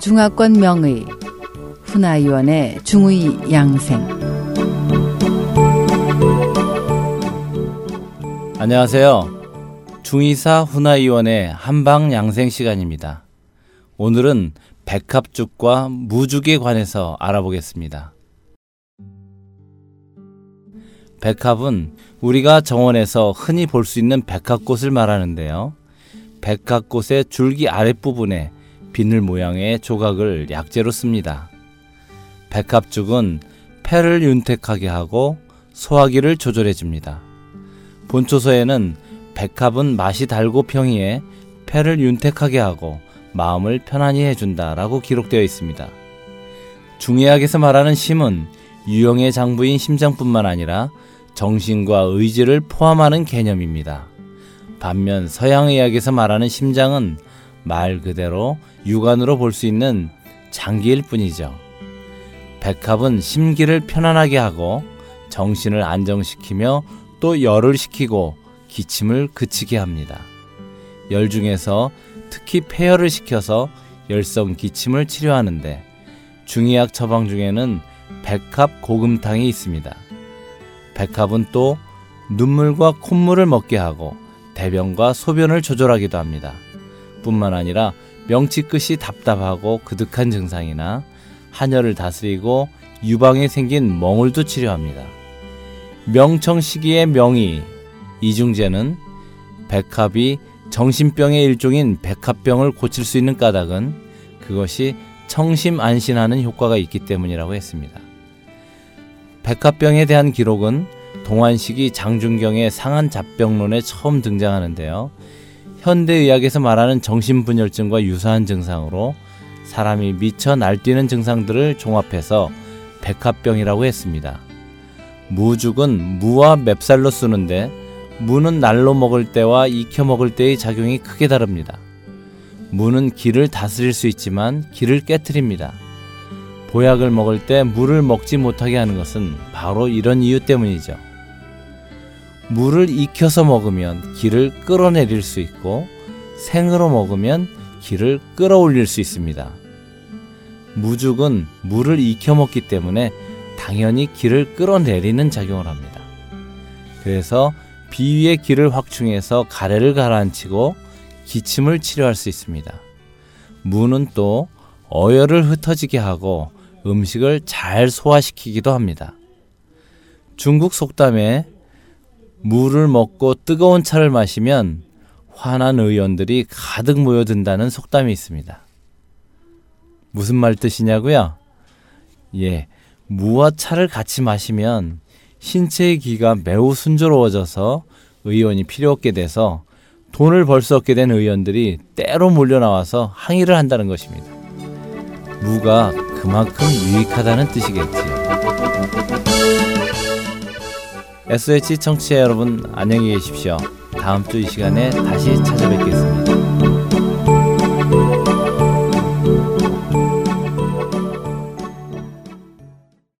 중화권 명의 훈아위원의 중의 양생 안녕하세요. 중의사 훈아위원의 한방 양생 시간입니다. 오늘은 백합죽과 무죽에 관해서 알아보겠습니다. 백합은 우리가 정원에서 흔히 볼 수 있는 백합꽃을 말하는데요. 백합꽃의 줄기 아랫부분에 비늘 모양의 조각을 약재로 씁니다. 백합죽은 폐를 윤택하게 하고 소화기를 조절해 줍니다. 본초서에는 백합은 맛이 달고 평이해 폐를 윤택하게 하고 마음을 편안히 해준다라고 기록되어 있습니다. 중의학에서 말하는 심은 유형의 장부인 심장뿐만 아니라 정신과 의지를 포함하는 개념입니다. 반면 서양의학에서 말하는 심장은 말 그대로 육안으로 볼 수 있는 장기일 뿐이죠. 백합은 심기를 편안하게 하고 정신을 안정시키며 또 열을 식히고 기침을 그치게 합니다. 열 중에서 특히 폐열을 시켜서 열성 기침을 치료하는데 중의학 처방 중에는 백합 고금탕이 있습니다. 백합은 또 눈물과 콧물을 먹게 하고 대변과 소변을 조절하기도 합니다. 뿐만 아니라 명치 끝이 답답하고 그득한 증상이나 한혈을 다스리고 유방에 생긴 멍울도 치료합니다. 명청 시기의 명의 이중제는 백합이 정신병의 일종인 백합병을 고칠 수 있는 까닭은 그것이 청심 안신하는 효과가 있기 때문이라고 했습니다. 백합병에 대한 기록은 동안시기 장준경의 상한 잡병론에 처음 등장하는데요. 현대의학에서 말하는 정신분열증과 유사한 증상으로 사람이 미쳐 날뛰는 증상들을 종합해서 백합병이라고 했습니다. 무죽은 무와 맵쌀로 쓰는데 무는 날로 먹을 때와 익혀 먹을 때의 작용이 크게 다릅니다. 무는 기를 다스릴 수 있지만 기를 깨뜨립니다. 보약을 먹을 때 물을 먹지 못하게 하는 것은 바로 이런 이유 때문이죠. 물을 익혀서 먹으면 기를 끌어내릴 수 있고 생으로 먹으면 기를 끌어올릴 수 있습니다. 무죽은 물을 익혀 먹기 때문에 당연히 기를 끌어내리는 작용을 합니다. 그래서 비위의 기를 확충해서 가래를 가라앉히고 기침을 치료할 수 있습니다. 무는 또 어혈을 흩어지게 하고 음식을 잘 소화시키기도 합니다. 중국 속담에 물을 먹고 뜨거운 차를 마시면 화난 의원들이 가득 모여든다는 속담이 있습니다. 무슨 말 뜻이냐고요? 예, 무와 차를 같이 마시면 신체의 기가 매우 순조로워져서 의원이 필요 없게 돼서 돈을 벌 수 없게 된 의원들이 때로 몰려 나와서 항의를 한다는 것입니다. 무가 그만큼 유익하다는 뜻이겠지요. SH 청취자 여러분 안녕히 계십시오. 다음 주 이 시간에 다시 찾아뵙겠습니다.